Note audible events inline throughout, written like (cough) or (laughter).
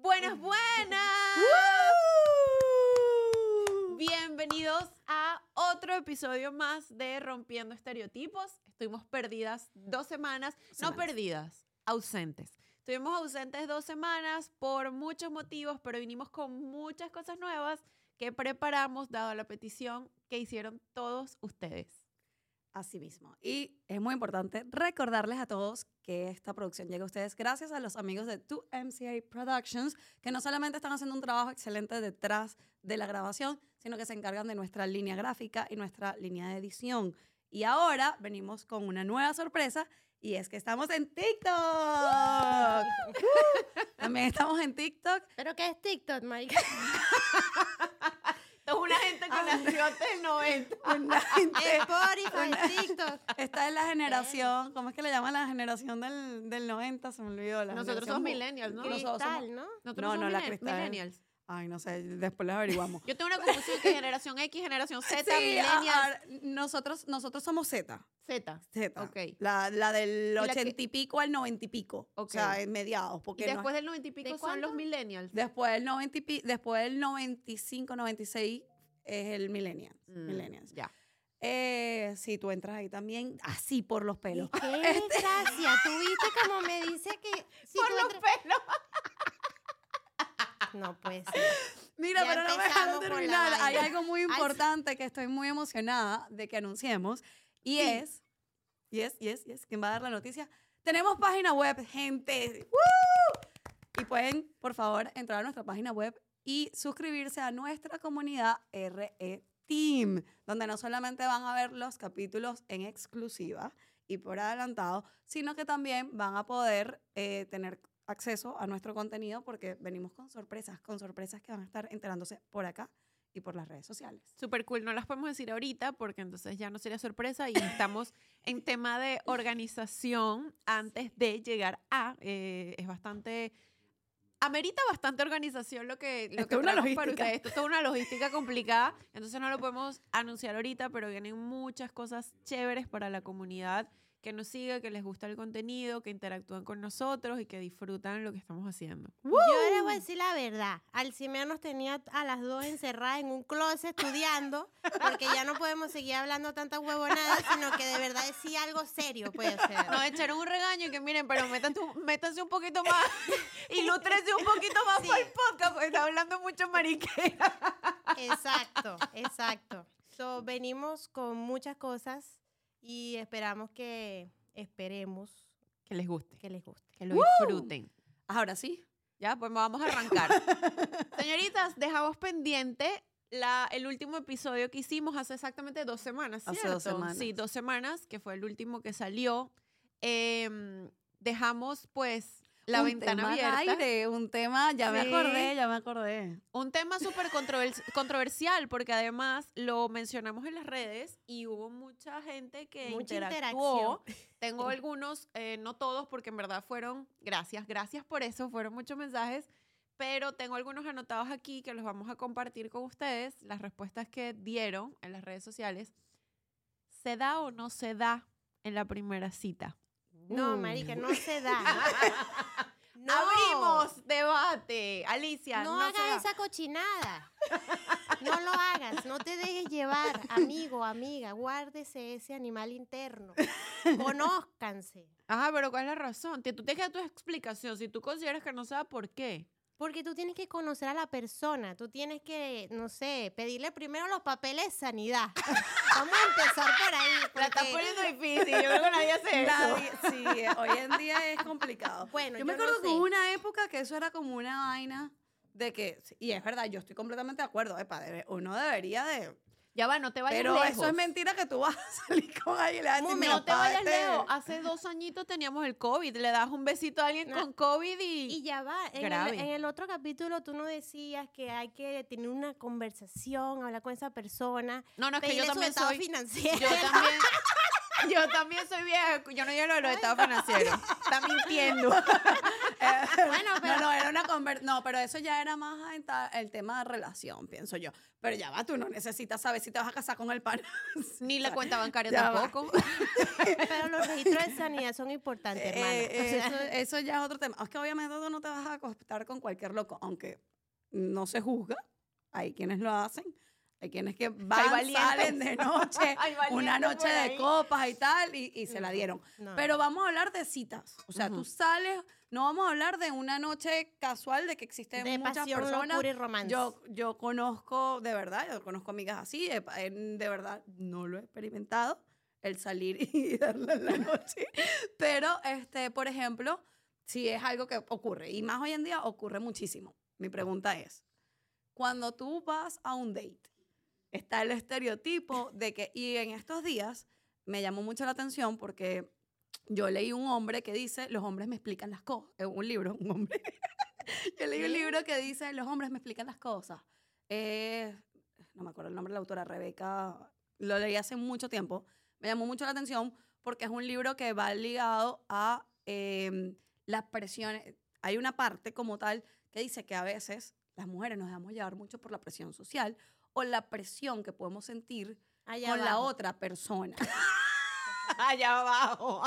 Buenas, buenas. Bienvenidos a otro episodio más de Rompiendo Estereotipos. Estuvimos perdidas dos semanas, no Semanas. perdidas, ausentes. Estuvimos ausentes dos semanas por muchos motivos, pero vinimos con muchas cosas nuevas que preparamos dado la petición que hicieron todos ustedes. Así mismo. Y es muy importante recordarles a todos que esta producción llega a ustedes gracias a los amigos de 2MCA Productions, que no solamente están haciendo un trabajo excelente detrás de la grabación, sino que se encargan de nuestra línea gráfica y nuestra línea de edición. Y ahora venimos con una nueva sorpresa y es que estamos en TikTok. También estamos en TikTok. ¿Pero qué es TikTok, Mike? (laughs) Esto es una gente que nació antes del 90. Una (laughs) gente- Spotify, TikTok. Esta es la generación, ¿cómo es que le llaman la generación del, del 90? Se me olvidó. La Nosotros generación somos millennials, ¿no? Nosotros somos- Cristal, ¿no? Nosotros No, somos no, la cristal. millennials. Ay, no sé, después les averiguamos. Yo tengo una confusión que generación X, generación Z, Sí, millennials, nosotros, nosotros somos Z. Z. Z. Ok. La, la del ochenta y pico al noventa y pico. Ok. O sea, en mediados. Y no- después del 90 y pico ¿De son los millennials. después del 90 y pi- después del 95, 96 es el millennials. Mm, millennials. Ya. Eh, sí, tú entras ahí también así por los ¿Y pelos. qué (laughs) desgracia? ¿Tú viste cómo me dice que... (laughs) si Por los pelos. (laughs) No puede ser. Mira, Ya pero no me dejaron terminar. Hay algo muy Ay, importante que estoy muy emocionada de que anunciemos. Y es, y es, y es, y es, ¿quién va a dar la noticia? Tenemos página web, gente. ¡Woo! Y pueden, por favor, entrar a nuestra página web y suscribirse a nuestra comunidad RE Team, donde no solamente van a ver los capítulos en exclusiva y por adelantado, sino que también van a poder eh, tener acceso a nuestro contenido porque venimos con sorpresas, con sorpresas que van a estar enterándose por acá y por las redes sociales. Súper cool. No las podemos decir ahorita porque entonces ya no sería sorpresa y estamos (laughs) en tema de organización antes de llegar a. eh, es bastante. Amerita bastante organización lo que, lo Esto que es una traemos para logística. ustedes. Esto es toda una logística complicada. Entonces no lo podemos anunciar ahorita, pero vienen muchas cosas chéveres para la comunidad que nos sigue, que les gusta el contenido, que interactúan con nosotros y que disfrutan lo que estamos haciendo. Yo les voy a decir la verdad. Alcimea nos tenía a las dos encerradas en un closet estudiando, porque ya no podemos seguir hablando tanta huevonada, sino que de verdad decía algo serio puede ser. Nos echaron un regaño y que miren, pero métanse, un- métanse un poquito más, (laughs) ilústrense un poquito más Sí. para el podcast, porque está hablando mucho mariquera. Exacto, exacto. So, venimos con muchas cosas y esperamos que, esperemos Que les guste, que les guste. que lo disfruten. Ahora sí, Ya, pues vamos a arrancar. (laughs) Señoritas, dejamos pendiente la, el último episodio que hicimos hace exactamente dos semanas, Hace ¿cierto? dos semanas. Sí, dos semanas, que fue el último que salió. Em, dejamos, pues, la un ventana tema al abierta. aire, un tema, ya me Sí. acordé, ya me acordé. Un tema súper controvers- controversial porque además lo mencionamos en las redes y hubo mucha gente que Mucha interactuó. Tengo algunos, eh, no todos porque en verdad fueron, gracias, gracias por eso, fueron muchos mensajes, pero tengo algunos anotados aquí que los vamos a compartir con ustedes, las respuestas que dieron en las redes sociales. ¿Se da o no se da en la primera cita? No, marica, no se da. (laughs) No. Abrimos debate. Alicia, No, no, se da. hagas esa cochinada. No lo hagas, no te dejes llevar, amigo, amiga, guárdese ese animal interno. Conózcanse. Ajá, pero ¿cuál es la razón? Tú te quedas tu explicación. Si tú consideras que no sea, ¿por qué? Porque tú tienes que conocer a la persona, tú tienes que, no sé, pedirle primero los papeles de sanidad. (laughs) Vamos a empezar por ahí. La estás poniendo difícil. Yo creo que nadie hace eso. Nadie- sí, eh, hoy en día es complicado. (laughs) Bueno, yo me yo no acuerdo que hubo una época que eso era como una vaina de que, y es verdad, yo estoy completamente de acuerdo, epa, debe- uno debería de... Ya va, no te vayas Pero lejos. eso es mentira que tú vas a (laughs) salir con alguien y le vas a decir, Un "Mira, No te vayas párate". lejos. Hace dos añitos teníamos el COVID. Le das un besito a alguien No. con COVID y... Y ya va, en el, Grave. en el otro capítulo tú no decías que hay que tener una conversación, hablar con esa persona. No, no, es que yo también estado soy... financiero. Yo también... Yo también soy vieja. Yo no llego a los estados financieros. Está mintiendo. (laughs) Eh, (laughs) Bueno, pero- No, no, era una conver- No, pero eso ya era más el tema de relación, pienso yo. Pero ya va, tú no necesitas saber si te vas a casar con el pan. (laughs) Ni la cuenta bancaria Ya tampoco. (laughs) Pero los registros de sanidad son importantes, hermano. Eh, O sea, eso, eso ya es otro tema. Es que obviamente tú no te vas a acostar con cualquier loco, aunque no se juzga. Hay quienes lo hacen. Hay quienes que van, salen de noche, (laughs) una noche de copas y tal, y, y se la dieron. no. Pero vamos a hablar de citas. O sea, tú sales, no vamos a hablar de una noche casual de que existen de muchas pasión, personas. y romance. Yo, yo conozco, de verdad, yo conozco amigas así, de verdad, no lo he experimentado, el salir (laughs) y darle en la (laughs) noche. Pero, este, por ejemplo, si es algo que ocurre, y más hoy en día ocurre muchísimo. Mi pregunta es, cuando tú vas a un date, está el estereotipo de que, y en estos días me llamó mucho la atención porque yo leí un hombre que dice, los hombres me explican las cosas, es un libro, un hombre. (laughs) yo leí un libro que dice, los hombres me explican las cosas. Eh, no me acuerdo el nombre de la autora, Rebeca, lo leí hace mucho tiempo, me llamó mucho la atención porque es un libro que va ligado a em, las presiones. Hay una parte como tal que dice que a veces las mujeres nos dejamos llevar mucho por la presión social o la presión que podemos sentir Allá con la otra persona. (laughs) Allá abajo.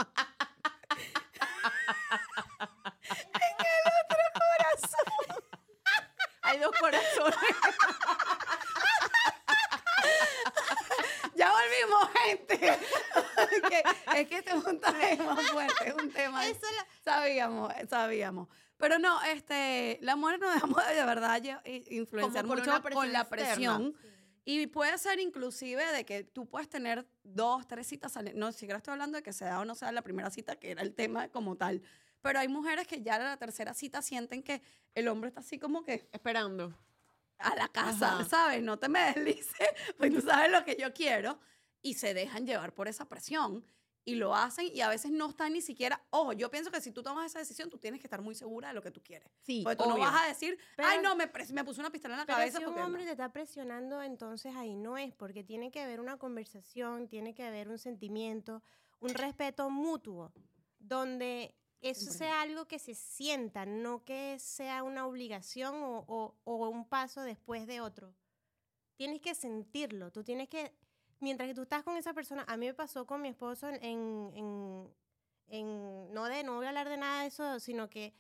Hay dos corazones. (laughs) ya volvimos, gente. (laughs) Que- es que este es un tema (laughs) fuerte, es un tema. Eso la- Sabíamos, sabíamos. Pero no, este, las mujeres nos dejamos de verdad i- influenciar mucho con presión la externa. presión. Y puede ser inclusive de que tú puedes tener dos, tres citas, no, siquiera estoy hablando de que sea o no sea la primera cita, que era el tema como tal. Pero hay mujeres que ya a la tercera cita sienten que el hombre está así como que Esperando. a la casa, Ajá. ¿sabes? No te me deslices, (laughs) pues tú sabes lo que yo quiero. Y se dejan llevar por esa presión y lo hacen y a veces no están ni siquiera, ojo, yo pienso que si tú tomas esa decisión, tú tienes que estar muy segura de lo que tú quieres. Sí, Porque tú no obvio. vas a decir, Pero- ay, no, me, me puso una pistola en la Pero cabeza si un porque no". hombre te está presionando, entonces ahí no es, porque tiene que haber una conversación, tiene que haber un sentimiento, un respeto mutuo, donde eso 100%. sea algo que se sienta, no que sea una obligación o, o- o un paso después de otro. Tienes que sentirlo, tú tienes que, mientras que tú estás con esa persona, a mí me pasó con mi esposo en, en, en- no de, no voy a hablar de nada de eso, sino que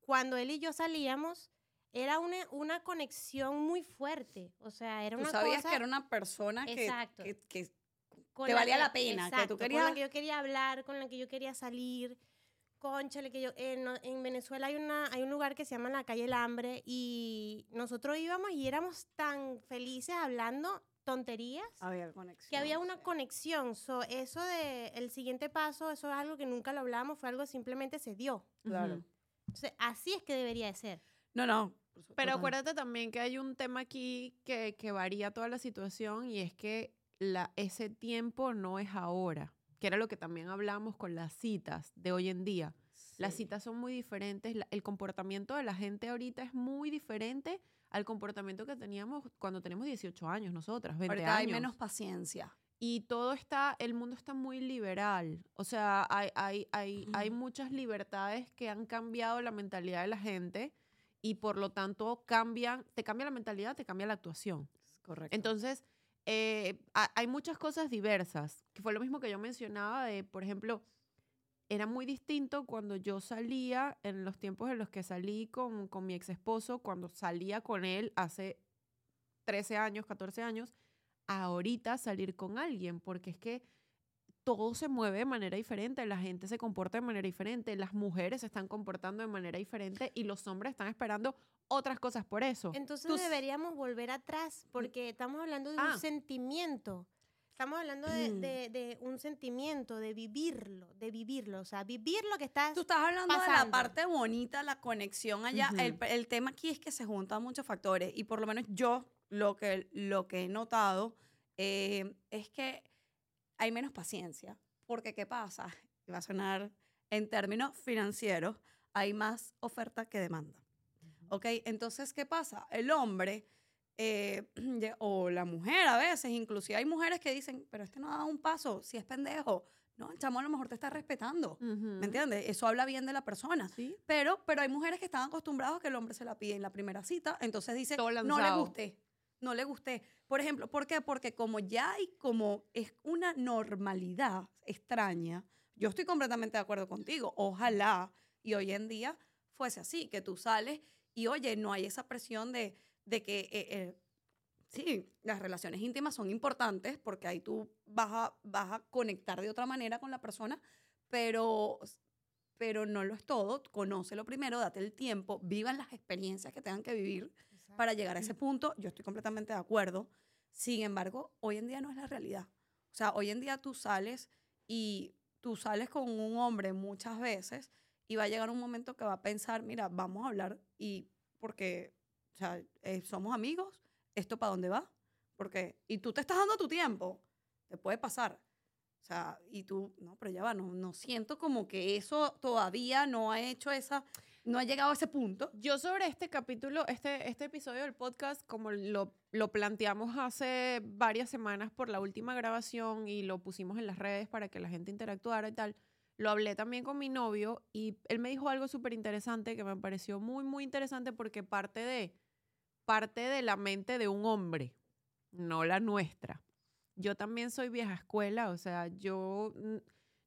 cuando él y yo salíamos, era una, una conexión muy fuerte, o sea, era Tú una sabías cosa que era una persona que, Exacto. que, que- que valía la pena, que tú exacto, querías- Con la que yo quería hablar, con la que yo quería salir. Conchale, que yo, en, en Venezuela hay, una, hay un lugar que se llama la calle El Hambre y nosotros íbamos y éramos tan felices hablando tonterías había conexión. que había una sí. conexión. So, eso de el siguiente paso, eso es algo que nunca lo hablamos, fue algo que simplemente se dio. Claro. Ujú. Entonces, así es que debería de ser. No, no. Pero acuérdate también que hay un tema aquí que, que varía toda la situación y es que la, ese tiempo no es ahora, que era lo que también hablamos con las citas de hoy en día. Las citas son muy diferentes, la- el comportamiento de la gente ahorita es muy diferente al comportamiento que teníamos cuando tenemos 18 años nosotras, 20 Ahorita hay años. menos paciencia. Y todo está, el mundo está muy liberal. O sea, hay, hay, hay, hay muchas libertades que han cambiado la mentalidad de la gente y por lo tanto cambian, te cambia la mentalidad, te cambia la actuación. Correcto. Entonces, eh, ha- hay muchas cosas diversas, que fue lo mismo que yo mencionaba de, por ejemplo, era muy distinto cuando yo salía, en los tiempos en los que salí con, con mi ex esposo, cuando salía con él hace 13 años, 14 años, a ahorita salir con alguien, porque es que todo se mueve de manera diferente, la gente se comporta de manera diferente, las mujeres se están comportando de manera diferente y los hombres están esperando otras cosas por eso. Entonces Tus- deberíamos volver atrás porque estamos hablando de Ah. un sentimiento. Estamos hablando de, Mm. de- de un sentimiento, de vivirlo, de vivirlo. O sea, vivir lo que estás... Tú estás hablando de la pasando. parte bonita, la conexión allá. el, Ujú. el tema aquí es que se juntan muchos factores y por lo menos yo lo que, lo que he notado eh, es que hay menos paciencia. Porque, ¿qué pasa? Y Va a sonar en términos financieros, hay más oferta que demanda. ¿Ok? Entonces, ¿qué pasa? El hombre eh, (clears throat) o la mujer a veces, inclusive hay mujeres que dicen, pero este no ha dado un paso, si es pendejo. No, el chamo a lo mejor te está respetando. ¿Me entiendes? Eso habla bien de la persona. Sí. Pero, pero hay mujeres que están acostumbradas a que el hombre se la pide en la primera cita, entonces dice, no le gusté, no le gusté. Por ejemplo, ¿por qué? Porque como ya hay como, es una normalidad extraña, yo estoy completamente de acuerdo contigo, ojalá y hoy en día fuese así, que tú sales y oye, no hay esa presión de, de que, eh, eh, sí, las relaciones íntimas son importantes porque ahí tú vas a, vas a conectar de otra manera con la persona, pero pero no lo es todo. Conócelo primero, date el tiempo, vivan las experiencias que tengan que vivir para llegar a ese (laughs) punto. Yo estoy completamente de acuerdo. Sin embargo, hoy en día no es la realidad. O sea, hoy en día tú sales y tú sales con un hombre muchas veces y va a llegar un momento que va a pensar, mira, vamos a hablar y porque, o sea, eh, somos amigos, ¿esto para dónde va? Porque, y tú te estás dando tu tiempo, te puede pasar. O sea, y tú, no, pero ya va, no, no siento como que eso todavía no ha hecho esa, no ha llegado a ese punto. Yo sobre este capítulo, este, este episodio del podcast, como lo, lo planteamos hace varias semanas por la última grabación y lo pusimos en las redes para que la gente interactuara y tal, lo hablé también con mi novio y él me dijo algo súper interesante que me pareció muy, muy interesante porque parte de, parte de la mente de un hombre, no la nuestra. Yo también soy vieja escuela, o sea, yo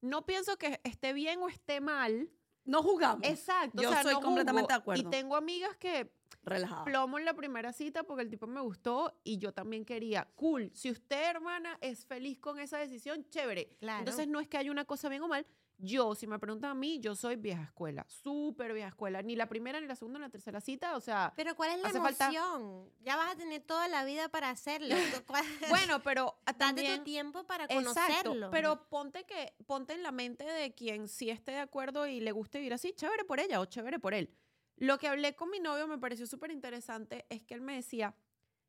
no pienso que esté bien o esté mal. No jugamos. Exacto, Yo o sea, soy no completamente de acuerdo. Y tengo amigas que relajado. plomo en la primera cita porque el tipo me gustó y yo también quería. Cool. Si usted, hermana, es feliz con esa decisión, chévere. Claro. Entonces no es que haya una cosa bien o mal. Yo, si me preguntan a mí, yo soy vieja escuela, súper vieja escuela. Ni la primera, ni la segunda, ni la tercera cita. O sea, Pero ¿cuál es la falta- emoción? Ya vas a tener toda la vida para hacerlo. (laughs) ¿Cuál- bueno, pero (laughs) Date también... tu tiempo para Exacto, conocerlo. pero ponte que ponte en la mente de quien sí esté de acuerdo y le guste vivir así, chévere por ella o chévere por él. Lo que hablé con mi novio me pareció súper interesante es que él me decía,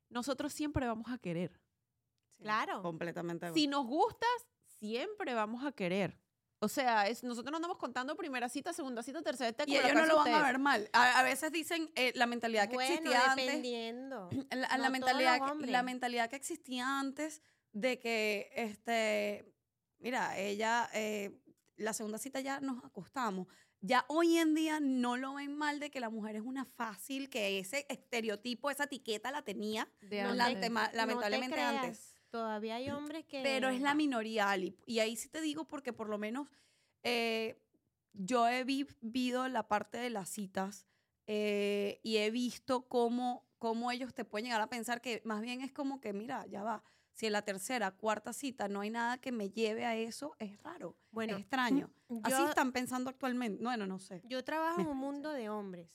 nosotros siempre vamos a querer. Sí, Claro. Completamente. Si nos gustas, siempre vamos a querer. O sea, es, nosotros no andamos contando primera cita, segunda cita, tercera cita. y ellos no lo van a ver mal. A, a veces dicen eh, la mentalidad que bueno, existía antes. dependiendo. (clears throat) La, No la todos mentalidad, que- la mentalidad que existía antes de que, este, mira, ella, eh, la segunda cita ya nos acostamos. Ya hoy en día no lo ven mal de que la mujer es una fácil, que ese estereotipo, esa etiqueta la tenía, De No la- antes. te- tema- no te lamentablemente antes. Todavía hay hombres que... Pero es la minoría, Ali. Y ahí sí te digo porque por lo menos eh, yo he vivido la parte de las citas eh, y he visto cómo, cómo ellos te pueden llegar a pensar que más bien es como que, mira, ya va. Si en la tercera, cuarta cita no hay nada que me lleve a eso, es raro, Bueno, es extraño. Así yo- están pensando actualmente. Bueno, no sé. Yo trabajo en un mundo de hombres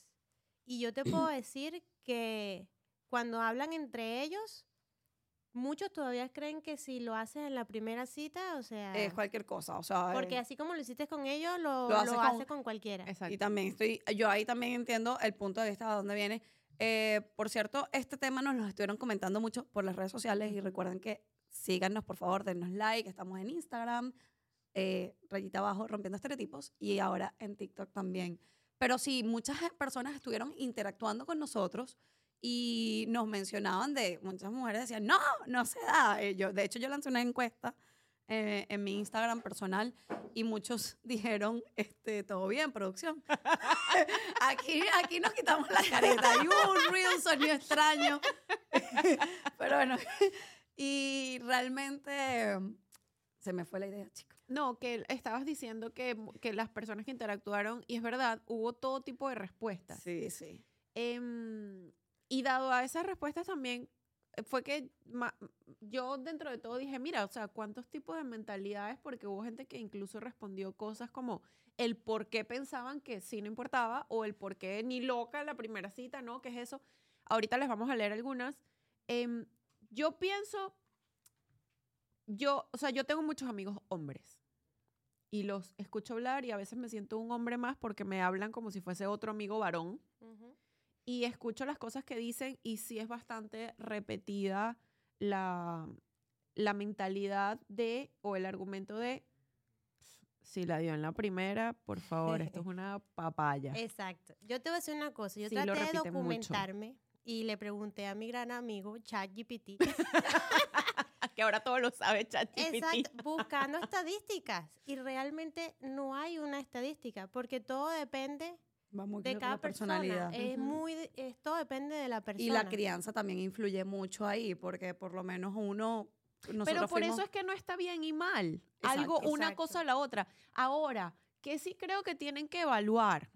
y yo te puedo decir que cuando hablan entre ellos, muchos todavía creen que si lo haces en la primera cita, o sea, Es cualquier cosa, o sea. porque eh, así como lo hiciste con ellos, lo, Lo haces hace, con- con... cualquiera. Exacto. Y también estoy, yo ahí también entiendo el punto de vista de dónde viene. Eh, por cierto, este tema nos lo estuvieron comentando mucho por las redes sociales y recuerden que síganos, por favor, denos like. Estamos en Instagram, eh, rayita abajo, rompiendo estereotipos y ahora en TikTok también. Pero sí, muchas personas estuvieron interactuando con nosotros y nos mencionaban de, muchas mujeres decían, no, no se da. Eh, yo, de hecho, yo lancé una encuesta eh, en mi Instagram personal y muchos (laughs) dijeron, este, todo bien, producción. (laughs) aquí, aquí nos quitamos la careta. Y hubo un ruido, un sonido extraño. (laughs) Pero bueno, y realmente se me fue la idea, chicos. No, que estabas diciendo que, que las personas que interactuaron, y es verdad, hubo todo tipo de respuestas. Sí, sí. Em, y dado a esas respuestas también, eh, fue que yo dentro de todo dije, mira, o sea, ¿cuántos tipos de mentalidades? Porque hubo gente que incluso respondió cosas como el por qué pensaban que sí no importaba o el por qué ni loca la primera cita, ¿no? ¿Qué es eso? Ahorita les vamos a leer algunas. Em, yo pienso, yo, o sea, yo tengo muchos amigos hombres y los escucho hablar y a veces me siento un hombre más porque me hablan como si fuese otro amigo varón Ujú. Y escucho las cosas que dicen y sí es bastante repetida la, la mentalidad de o el argumento de si la dio en la primera, por favor, esto es (laughs) una papaya. Exacto. Yo te voy a decir una cosa. Yo Sí, traté de repiten mucho. documentarme y le pregunté a mi gran amigo ChatGPT, (laughs) Que ahora todo lo sabe ChatGPT. exacto, buscando estadísticas. Y realmente no hay una estadística, porque todo depende Va muy de cada personalidad. persona. Es muy, de- es- todo depende de la persona. Y la crianza también influye mucho ahí, porque por lo menos uno. Pero nosotros por fuimos- eso es que no está bien y mal. Algo, Exacto. una cosa a la otra. Ahora, que sí creo que tienen que evaluar.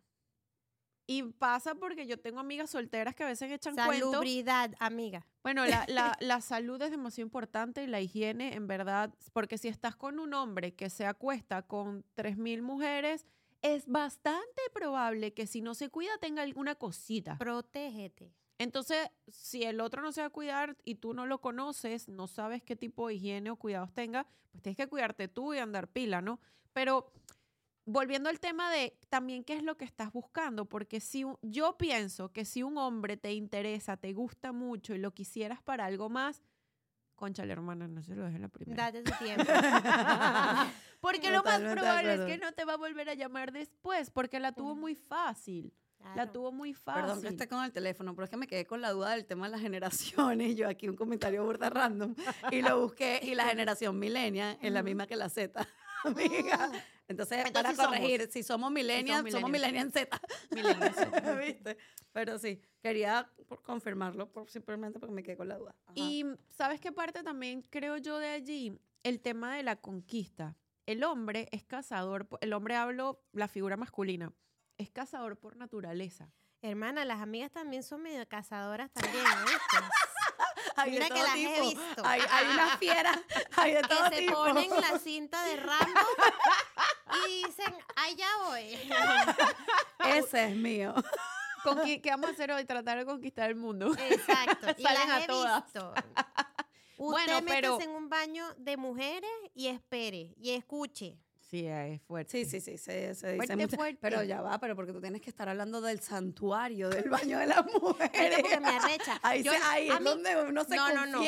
Y pasa porque yo tengo amigas solteras que a veces echan cuentos. Salubridad, amiga. Bueno, la, la- (laughs) la salud es demasiado importante y la higiene, en verdad, porque si estás con un hombre que se acuesta con 3.000 mujeres, es bastante probable que si no se cuida tenga alguna cosita. Protégete. Entonces, si el otro no se va a cuidar y tú no lo conoces, no sabes qué tipo de higiene o cuidados tenga, pues tienes que cuidarte tú y andar pila, ¿no? Pero volviendo al tema de también qué es lo que estás buscando, porque si yo pienso que si un hombre te interesa, te gusta mucho y lo quisieras para algo más, conchale hermana, no se lo dejes la primera. Date tu tiempo. (laughs) Porque lo más probable es que no te va a volver a llamar después, porque la tuvo muy fácil. La Claro. tuvo muy fácil. Perdón que esté con el teléfono, pero es que me quedé con la duda del tema de las generaciones. (laughs) Yo aquí un comentario burda random y lo busqué y la (laughs) generación millennial es la misma que la Z, amiga. Entonces, Entonces para sí somos. corregir, si somos millennials, somos millennials. Z. Millennials Z. (laughs) ¿Viste? Pero sí, quería por- confirmarlo por, simplemente porque me quedé con la duda. Ajá. Y ¿sabes qué parte también creo yo de allí? El tema de la conquista. El hombre es cazador, el hombre hablo la figura masculina, es cazador por naturaleza. Hermana, las amigas también son medio cazadoras también, ¿oíste? (laughs) Hay de mira que las he visto. Hay, hay una fiera, hay de (laughs) todo que se tipo. ponen la cinta de Rambo y dicen, allá voy. (laughs) Ese es mío. ¿Con qué, qué vamos a hacer hoy? Tratar de conquistar el mundo. Exacto. (laughs) Y Salen las a he todas. visto. (laughs) Bueno, Usted pero- métase en un baño de mujeres y espere y escuche. Sí, es fuerte. Sí, sí, sí, se, se dice Fuerte, mucho. fuerte. Pero ya va, pero porque tú tienes que estar hablando del santuario, del baño de las mujeres. porque me arrecha. Ahí, Yo se- no- ahí a es mí- donde uno se no, no, no.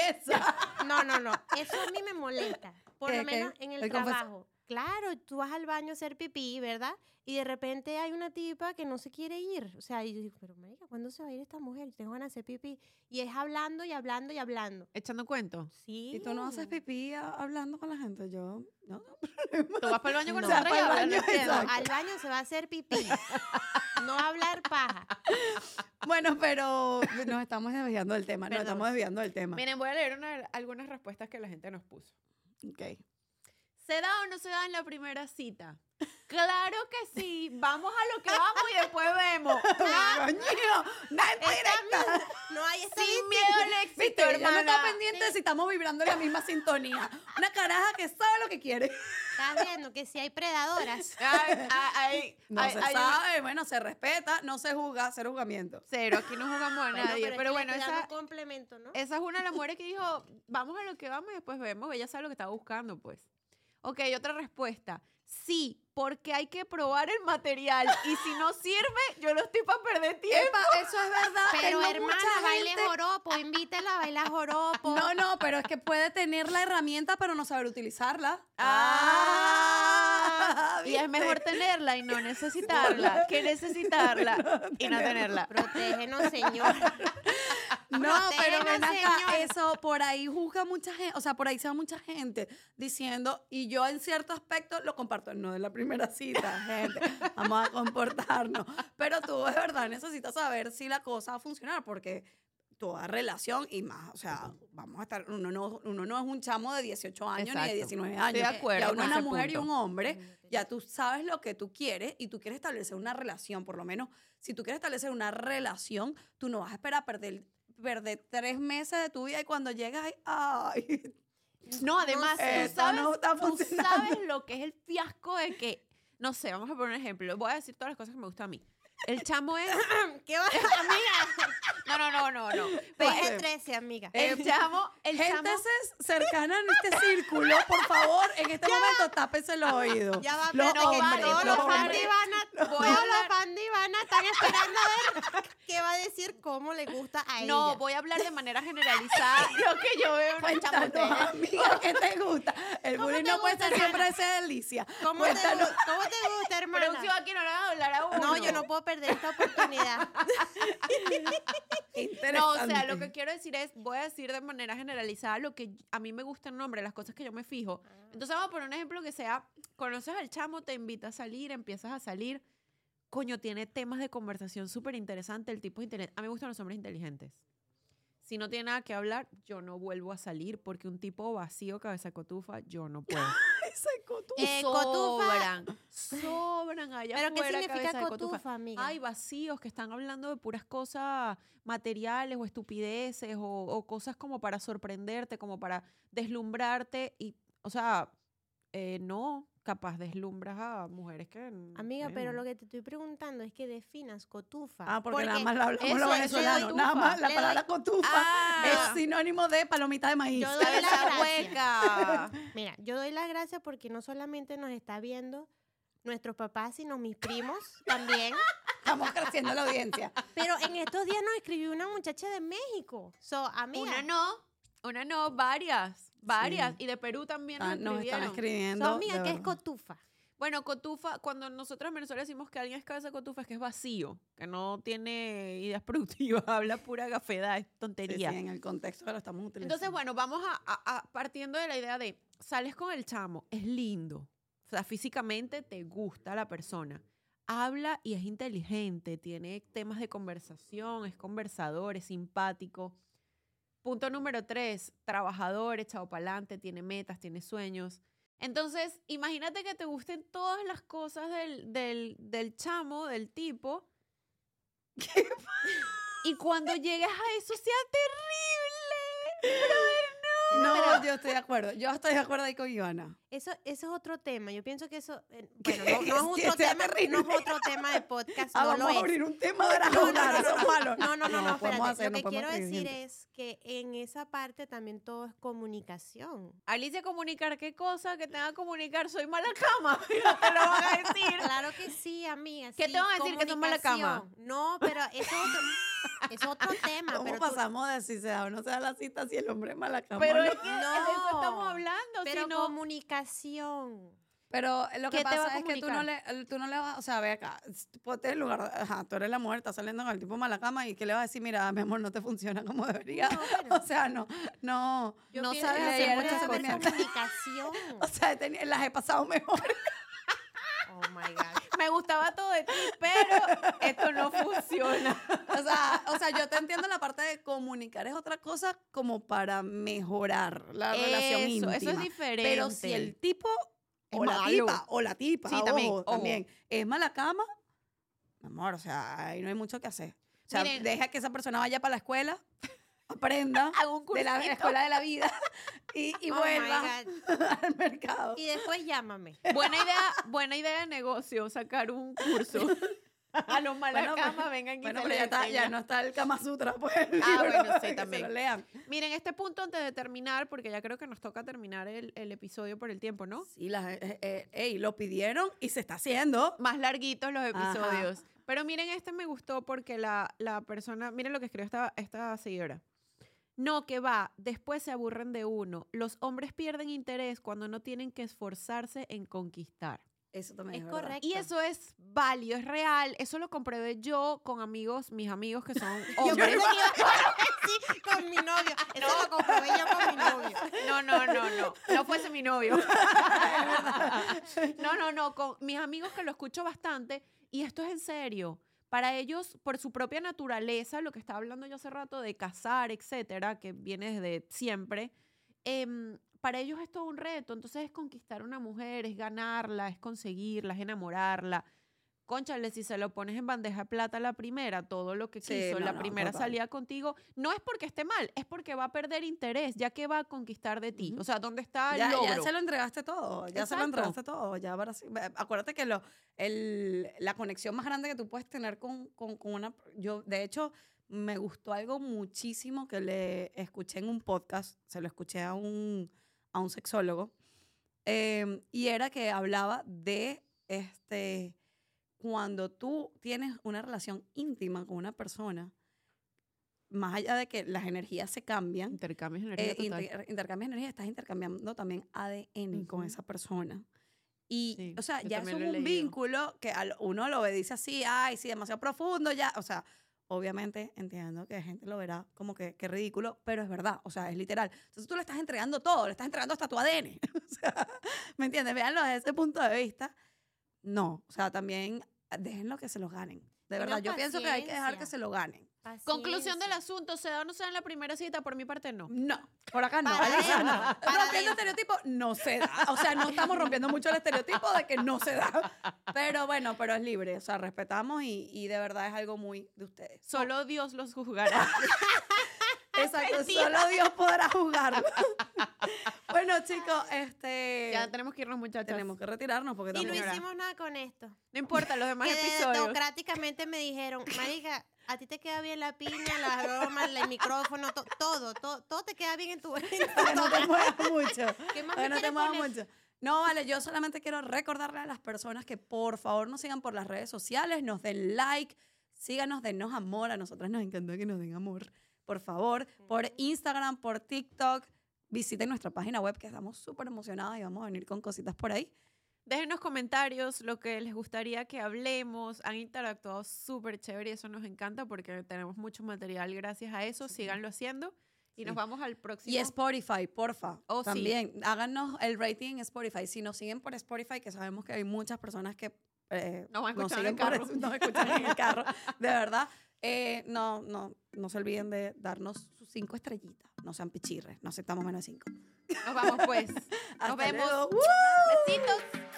No, no, no. Eso a mí me molesta. Por ¿Qué, lo qué? menos en el, El confes- trabajo. Claro, tú vas al baño a hacer pipí, ¿verdad? Y de repente hay una tipa que no se quiere ir. O sea, y yo digo, pero marica, ¿cuándo se va a ir esta mujer? Tengo ganas de hacer pipí. Y es hablando y hablando y hablando. Echando cuentos. Sí. ¿Y tú no haces pipí a- hablando con la gente? Yo, no, no. (laughs) Tú vas para el baño con No. nosotros y hablas, baño, no entiendo. exacto. Al baño se va a hacer pipí. no hablar paja. (laughs) Bueno, pero nos estamos desviando del tema, nos Perdón. estamos desviando del tema. Miren, voy a leer una- algunas respuestas que la gente nos puso. Ok. ¿Se da o no se da en la primera cita? Claro que sí. Vamos a lo que vamos y después vemos. Coño, no directa. No hay Sin miedo al éxito, Viste, ella no hermana. está pendiente de si estamos vibrando en la misma sintonía. Una caraja que sabe lo que quiere. Estás viendo que si hay predadoras. (laughs) Ay, ay, ay, No ay, se ay, sabe, bueno, se respeta, no se juzga, cero juzgamiento. Cero, aquí no jugamos a nadie. que Pero le bueno, esa, complemento, ¿no? esa es una de las mujeres que dijo, vamos a lo que vamos y después vemos. Ella sabe lo que estaba buscando, pues. Ok, otra respuesta. Sí, porque hay que probar el material. Y si no sirve, yo no estoy para perder tiempo. Epa, eso es verdad. (laughs) Pero tengo hermana, mucha baile gente- joropo, invítela a bailar joropo. No, no, pero es que puede tener la herramienta, pero no saber utilizarla. Ah, y es mejor tenerla y no necesitarla que necesitarla (laughs) y no tenerla. Protégenos, Señor. (laughs) (laughs) No, pero ven acá, eso por ahí juzga mucha gente, o sea, por ahí se va mucha gente diciendo, y yo en cierto aspecto lo comparto, no de la primera cita, gente, vamos a comportarnos, pero tú de verdad necesitas saber si la cosa va a funcionar, porque toda relación y más, o sea, vamos a estar, uno no, uno no es un chamo de 18 años ni de Exacto. 19 años, Estoy de acuerdo ya uno es una mujer y un hombre, ya tú sabes lo que tú quieres y tú quieres establecer una relación, por lo menos si tú quieres establecer una relación, tú no vas a esperar a perder, perder tres meses de tu vida y cuando llegas, ay, ay, (laughs) No, además, sé, tú, sabes, no está tú sabes lo que es el fiasco de que, no sé, vamos a poner un ejemplo. Voy a decir todas las cosas que me gustan a mí. El chamo es... (coughs) ¿Qué va, amiga? No, no, no, no, no. PG 13, amiga. El chamo, el gente chamo... cercana en este círculo, por favor, en este momento tápese los oídos. Ya va, los pero hombres, todos los los hombres. Ivana, (laughs) Voy a todos los hablar- fans de Ivana están esperando a ver qué va a decir, cómo le gusta a ella. No, voy a hablar de manera (laughs) generalizada lo que yo veo en. Cuéntanos, amiga, (laughs) ¿qué te gusta? El ¿Cómo bullying no puede ser siempre esa delicia. ¿Cómo te, Cuéntanos. gu- ¿Cómo te gusta, hermana? Aquí no le a hablar a uno. No, yo no puedo perder esta oportunidad. No, o sea, lo que quiero decir es, voy a decir de manera generalizada lo que a mí me gusta el nombre, las cosas que yo me fijo. Entonces vamos a poner un ejemplo que sea, conoces al chamo, te invita a salir, empiezas a salir. Coño, tiene temas de conversación súper interesantes, el tipo de internet. A mí me gustan los hombres inteligentes. Si no tiene nada que hablar, yo no vuelvo a salir porque un tipo vacío, cabeza cotufa, yo no puedo. (laughs) Ese cotufa. Eh, cotufa. sobran, sobran allá ¿Pero qué significa cabeza de cotufa. cotufa, amiga? Hay vacíos que están hablando de puras cosas materiales o estupideces o, o cosas como para sorprenderte, como para deslumbrarte y, o sea, eh, no, capaz deslumbras a mujeres que... Amiga, pero lo que te estoy preguntando es que definas cotufa. Ah, porque, nada más lo hablamos los venezolanos. Nada más la Le palabra doy- cotufa Ah. es sinónimo de palomita de maíz. Yo doy (laughs) la hueca. (laughs) Mira, yo doy las gracias porque no solamente nos está viendo nuestros papás, sino mis primos también. Estamos creciendo la audiencia. Pero en estos días nos escribió una muchacha de México. So, amiga, Una no, una no, varias, varias. Y de Perú también Ah, nos nos están escribiendo. so, amiga, ¿qué es cotufa? Bueno, cotufa, cuando nosotros en Venezuela decimos que alguien es cabeza cotufa, es que es vacío, que no tiene ideas (laughs) productivas, habla pura gafedad, es Sí, tontería. sí, en el contexto que lo estamos utilizando. Entonces, bueno, vamos a, a- a- partiendo de la idea de, sales con el chamo, es lindo, o sea, físicamente te gusta la persona, habla y es inteligente, tiene temas de conversación, es conversador, es simpático. Punto número tres, trabajador, echado para adelante, tiene metas, tiene sueños. Entonces, imagínate que te gusten todas las cosas del, del, del chamo, del tipo. (laughs) Y cuando llegues a eso sea terrible. No, yo estoy de acuerdo. Yo estoy de acuerdo ahí con Ivana. Eso, eso es otro tema. Yo pienso que eso, eh, (laughs) bueno, no, es otro tema, terrible. no es otro tema de podcast, (laughs) Ah, no vamos lo a es. abrir un tema de la (laughs) No, no, no, no. No, no, no, espérate. Lo que quiero decir es que en esa parte también todo es comunicación. Alicia, comunicar qué cosa que tenga que comunicar. Soy mala cama. Te lo van a decir. Claro que sí, amiga. ¿Qué sí, te van a decir, que son mala cama? comunicación. No, pero eso es otro, es otro tema. ¿Cómo pero tú- pasamos de si se da o no se da la cita si el hombre es mala cama? Pero no? es que de eso estamos No, hablando. pero si no- comunicación. Pero lo ¿Qué que pasa es que tú no, le, tú no le vas, o sea, ve acá, ponte el lugar, ajá, tú eres la mujer, estás saliendo con el tipo mala cama y que le vas a decir, mira, mi amor, no te funciona como debería. No, pero- (laughs) O sea, no, no, Yo No sabes hacer muchas cosas. comunicación. (laughs) o sea, las he pasado mejor. Oh my God. Me gustaba todo de ti, pero esto no funciona. (laughs) O sea, o sea, yo te entiendo la parte de comunicar es otra cosa como para mejorar la relación Eso, íntima. eso es diferente. Pero si el tipo Es o la tipa o la tipa, Sí, ojo, también, es mala cama, amor, o sea, ahí no hay mucho que hacer. O sea, Miren. deja que esa persona vaya para la escuela, aprenda (laughs) Hago un de la escuela de la vida (laughs) y, y Oh vuelva (laughs) al mercado. Y después llámame. Buena idea, buena idea de negocio, sacar un curso. A los malas Bueno, pues, camas vengan y Bueno, se pero ya, está, ya no está el Kama Sutra, pues. Ah, libro, bueno, sí, que se también. lo lean. Miren, este punto antes de terminar, porque ya creo que nos toca terminar el, el episodio por el tiempo, ¿no? Sí, las, eh, eh, ey, lo pidieron y se está haciendo. Más larguitos los Ajá. episodios. Pero miren, este me gustó porque la, la persona, miren lo que escribió esta, esta seguidora. No, que va, después se aburren de uno. Los hombres pierden interés cuando no tienen que esforzarse en conquistar. Eso también Es es, verdad. correcto. Y eso es válido, es real. Eso lo comprobé yo con amigos, mis amigos que son (laughs) Yo hombres. pensé que iba a decir con mi novio. Eso lo comprobé yo con mi novio. No, no, no, no. No fuese mi novio. (laughs) No, no, no. Con mis amigos que lo escucho bastante. Y esto es en serio. Para ellos, por su propia naturaleza, lo que estaba hablando yo hace rato de casar, etcétera, que viene desde siempre, em, para ellos es todo un reto. Entonces es conquistar a una mujer, es ganarla, es conseguirla, es enamorarla. Conchale, si se lo pones en bandeja de plata la primera, todo lo que Sí, quiso, no, la no, primera total. salida contigo, no es porque esté mal, es porque va a perder interés, ya que va a conquistar de ti. O sea, ¿dónde está el Ya, logro? ya se lo entregaste todo, ya se lo entregaste todo. Ya ahora sí, acuérdate que lo, el, la conexión más grande que tú puedes tener con, con, con una... Yo, de hecho, me gustó algo muchísimo que le escuché en un podcast, se lo escuché a un, a un sexólogo, em, y era que hablaba de este, cuando tú tienes una relación íntima con una persona, más allá de que las energías se cambian, Intercambios de energía eh, inter- intercambias energía, estás intercambiando también ADN con Ujú. esa persona. Y, Sí, o sea, ya es un vínculo que uno lo ve, dice así, ay, sí, demasiado profundo, ya, o sea, obviamente entiendo que gente lo verá como que, que ridículo, pero es verdad, o sea, es literal. Entonces tú le estás entregando todo, le estás entregando hasta tu ADN. (laughs) o sea, ¿me entiendes? Véanlo desde ese punto de vista. No, o sea, también déjenlo que se lo ganen. De verdad, yo pienso que hay que dejar que se lo ganen. Conclusión del asunto, ¿se da o no se da en la primera cita? Por mi parte, no. No, por acá no. Para Alicia, no. adentro, para Rompiendo estereotipos no se da. O sea, no estamos rompiendo mucho el estereotipo de que no se da. Pero bueno, pero es libre. O sea, respetamos y, y de verdad es algo muy de ustedes. Solo Dios los juzgará. (laughs) Exacto, solo Dios podrá juzgarlo. (laughs) bueno, chicos, este. ya tenemos que irnos, muchachos. tenemos que retirarnos porque Y no hicimos nada con esto. No importa, los demás Que episodios. democráticamente me dijeron, Marica, a ti te queda bien la piña, las bromas, el micrófono, to- todo, todo, todo te queda bien en tu (laughs) que (laughs) no te muevas mucho. ¿Qué más que no te quieres muevas poner? mucho. No, vale, yo solamente quiero recordarle a las personas que por favor nos sigan por las redes sociales, nos den like, síganos, denos amor. A nosotras nos encanta que nos den amor. Por favor, por Instagram, por TikTok. Visiten nuestra página web que estamos súper emocionadas y vamos a venir con cositas por ahí. Déjenos comentarios lo que les gustaría que hablemos. Han interactuado súper chévere y eso nos encanta porque tenemos mucho material gracias a eso. Síganlo haciendo y nos Sí. vamos al próximo. Y Spotify, porfa. Oh, sí. también, háganos el rating en Spotify. Si nos siguen por Spotify, que sabemos que hay muchas personas que eh, Nos van el siguen por nos escuchan en el carro, (laughs) de verdad. eh, no, no, no se olviden de darnos sus cinco estrellitas. No sean pichirres, no aceptamos menos de cinco. Nos vamos pues. (laughs) Nos vemos. Besitos.